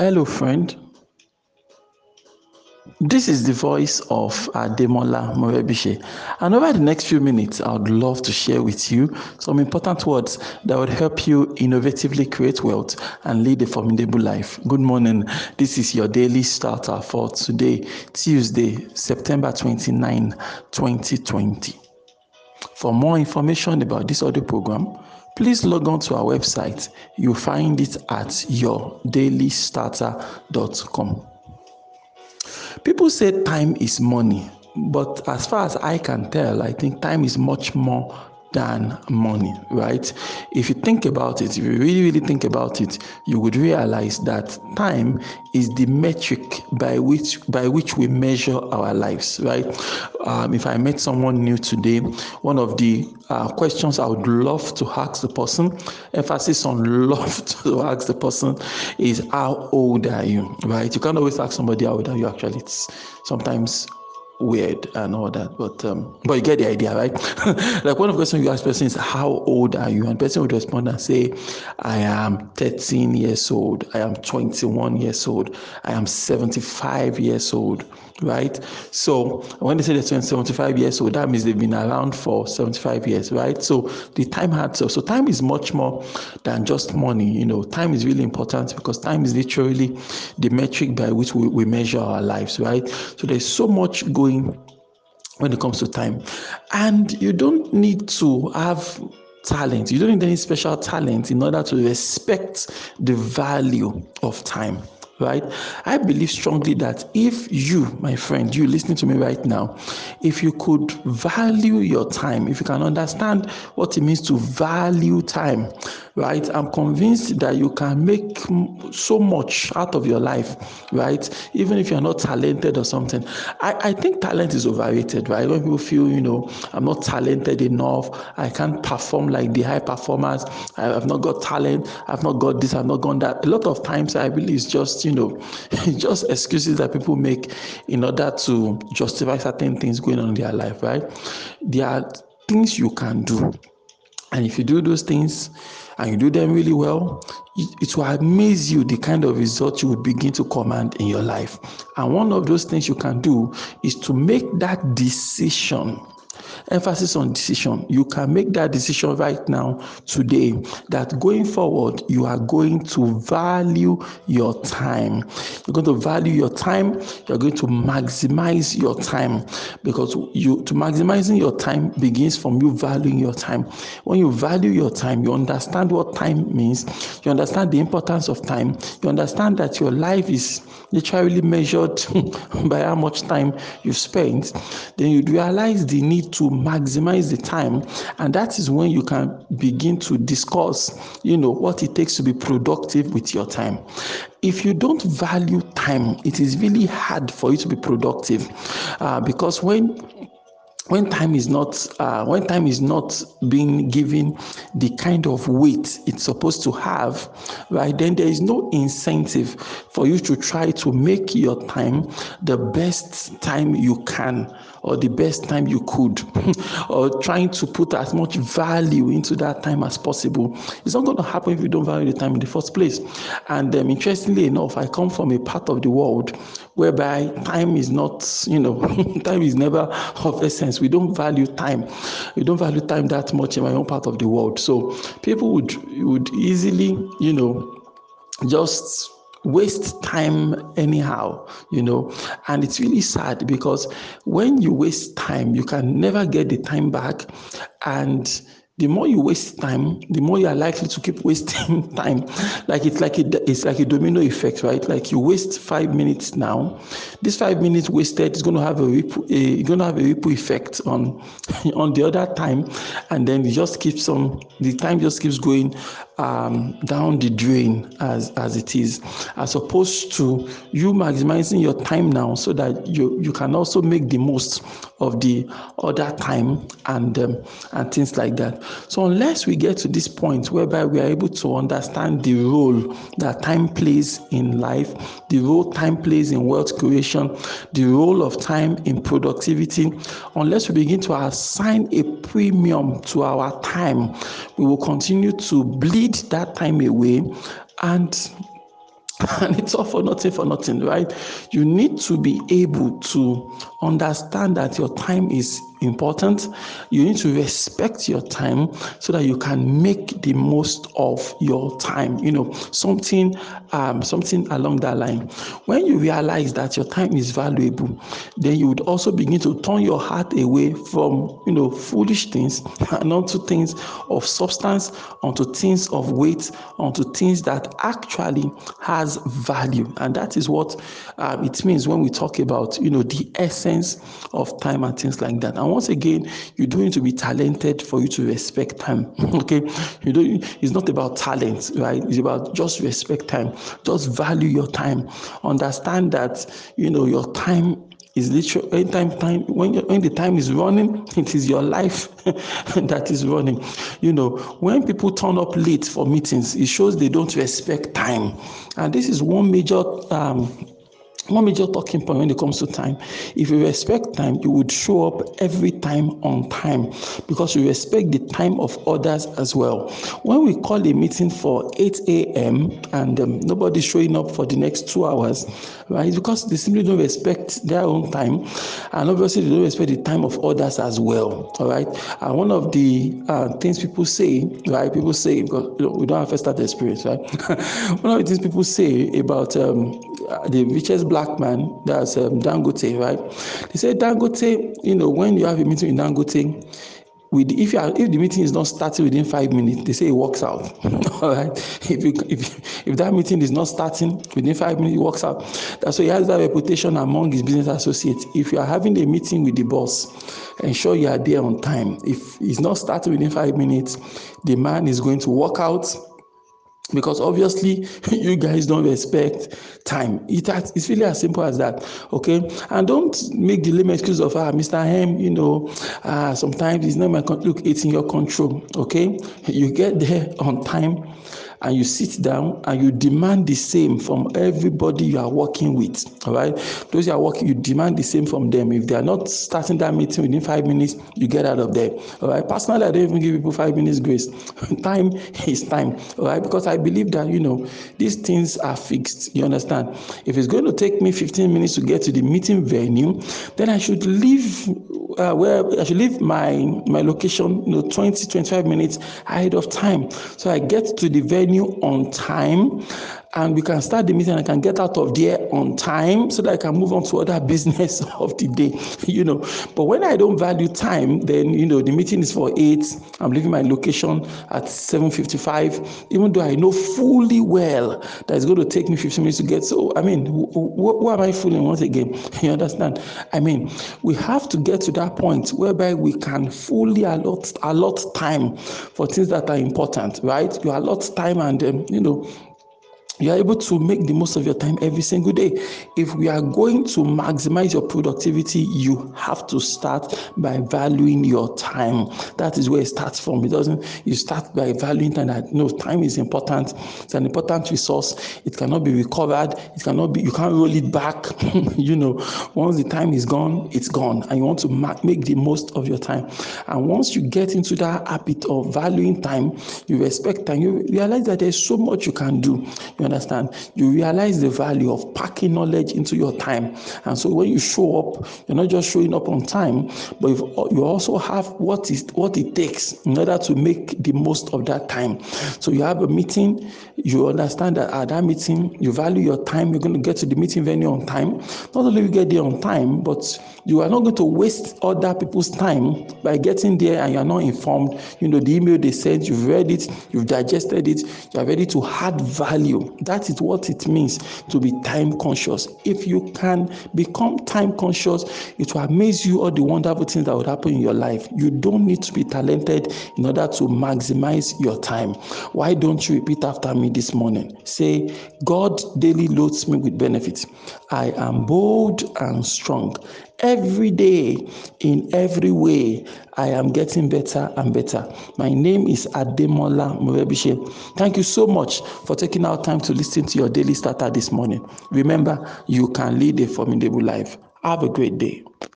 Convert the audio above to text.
Hello, friend. This is the voice of Ademola Morebise. And over the next few minutes, I would love to share with you some important words that would help you innovatively create wealth and lead a formidable life. Good morning. This is your daily starter for today, Tuesday, September 29, 2020. For more information about this audio program, please log on to our website. You'll find it at yourdailystarter.com. People say time is money, but as far as I can tell, I think time is much more than money, right? If you think about it, if you really, really think about it, you would realize that time is the metric by which by which we measure our lives, right? Um, if I met someone new today, one of the uh, questions I would love to ask the person, emphasis on love to ask the person, is how old are you, right? You can't always ask somebody how old are you. Actually, it's sometimes weird and all that. But um, but you get the idea, right? like one of the questions you ask person is how old are you? And person would respond and say, I am 13 years old, I am 21 years old, I am 75 years old, right? So when they say they're 75 years old, that means they've been around for 75 years, right? So the time had so so time is much more than just money. You know, time is really important because time is literally the metric by which we, we measure our lives, right? So there's so much going when it comes to time. And you don't need to have talent, you don't need any special talent in order to respect the value of time right? I believe strongly that if you, my friend, you listening to me right now, if you could value your time, if you can understand what it means to value time, right? I'm convinced that you can make so much out of your life, right? Even if you're not talented or something. I, I think talent is overrated, right? When people feel, you know, I'm not talented enough, I can't perform like the high performers, I have not got talent, I've not got this, I've not got that. A lot of times I believe it's just, you you know, just excuses that people make in order to justify certain things going on in their life, right? There are things you can do. And if you do those things and you do them really well, it will amaze you the kind of results you will begin to command in your life. And one of those things you can do is to make that decision emphasis on decision. You can make that decision right now, today, that going forward, you are going to value your time. You're going to value your time. You're going to maximize your time because you to maximizing your time begins from you valuing your time. When you value your time, you understand what time means. You understand the importance of time. You understand that your life is literally measured by how much time you spent. Then you realize the need to maximize the time. And that is when you can begin to discuss you know what it takes to be productive with your time. If you don't value time it is really hard for you to be productive. Uh, because when when time is not uh, when time is not being given the kind of weight it's supposed to have right then there is no incentive for you to try to make your time the best time you can or the best time you could or trying to put as much value into that time as possible. It's not going to happen if you don't value the time in the first place. And um, interestingly enough i come from a part of the world whereby time is not you know time is never of essence. We don't value time. We don't value time that much in my own part of the world. So people would would easily you know just waste time anyhow you know and it's really sad because when you waste time you can never get the time back and the more you waste time, the more you are likely to keep wasting time. Like it's like a, it's like a domino effect, right? Like you waste five minutes now, this five minutes wasted is going to have a ripple, a, going to have a ripple effect on on the other time, and then it just keeps on the time just keeps going um, down the drain as as it is, as opposed to you maximizing your time now so that you you can also make the most of the other time and um, and things like that. So unless we get to this point whereby we are able to understand the role that time plays in life, the role time plays in wealth creation, the role of time in productivity, unless we begin to assign a premium to our time, we will continue to bleed that time away and and it's all for nothing for nothing right? You need to be able to understand that your time is important. You need to respect your time so that you can make the most of your time. You know something um, something along that line. When you realize that your time is valuable then you would also begin to turn your heart away from you know foolish things and onto things of substance onto things of weight onto things that actually has value. And that is what um, it means when we talk about you know the essence of time and things like that. And once again you don't need to be talented for you to respect time okay? You don't it's not about talent right? It's about just respect time. Just value your time. Understand that you know your time is literally anytime time when when the time is running it is your life that is running. You know when people turn up late for meetings it shows they don't respect time. And this is one major um, one major talking point when it comes to time. If you respect time, you would show up every time on time because you respect the time of others as well. When we call a meeting for 8 a.m. and um, nobody's showing up for the next two hours, right? Because they simply don't respect their own time, and obviously they don't respect the time of others as well. All right. And one of the uh, things people say, right? People say because we don't have first start experience, right? one of the things people say about um, the richest black man, that's um, Dangote, right? They say Dangote, you know, when you have a meeting with Dangote, with if you are, if the meeting is not starting within five minutes, they say it works out. All right. If you, if if that meeting is not starting within five minutes, it works out. That's why he has that reputation among his business associates. If you are having a meeting with the boss, ensure you are there on time. If it's not starting within five minutes, the man is going to walk out because obviously you guys don't respect time. It has, it's really as simple as that okay? And don't make the lame excuse of ah mr m you know ah sometimes it's not my con- look it's in your control okay? You get there on time and you sit down and you demand the same from everybody you are working with all right? Those you are working you demand the same from them. If they are not starting that meeting within five minutes you get out of there all right? Personally i don't even give people five minutes grace. Time is time all right? Because i believe that you know these things are fixed you understand? If it's going to take me 15 minutes to get to the meeting venue then i should leave uh, where I should leave my my location, you know, 20, 25 minutes ahead of time. So I get to the venue on time and we can start the meeting and I can get out of there on time so that I can move on to other business of the day, you know. But when I don't value time, then you know the meeting is for eight. I'm leaving my location at 7:55, even though I know fully well that it's going to take me 15 minutes to get. So I mean, who, who, who am I fooling once again? You understand? I mean, we have to get to that point whereby we can fully allot allot time for things that are important, right? You allot time and um, you know you are able to make the most of your time every single day. If we are going to maximize your productivity, you have to start by valuing your time. That is where it starts from. It doesn't, you start by valuing time that no, time is important. It's an important resource. It cannot be recovered. It cannot be, you can't roll it back. you know, once the time is gone, it's gone. And you want to make the most of your time. And once you get into that habit of valuing time, you respect time, you realize that there's so much you can do. You understand? You realize the value of packing knowledge into your time. And so when you show up, you're not just showing up on time, but you also have what is what it takes in order to make the most of that time. So you have a meeting, you understand that at that meeting, you value your time, you're going to get to the meeting venue on time. Not only you get there on time, but you are not going to waste other people's time by getting there and you're not informed. You know, the email they sent, you've read it, you've digested it, you're ready to add value that is what it means to be time conscious. If you can become time conscious, it will amaze you all the wonderful things that would happen in your life. You don't need to be talented in order to maximize your time. Why don't you repeat after me this morning? Say, God daily loads me with benefits. I am bold and strong. Every day, in every way, I am getting better and better. My name is Ademola Morebise. Thank you so much for taking our time to listen to your daily starter this morning. Remember, you can lead a formidable life. Have a great day.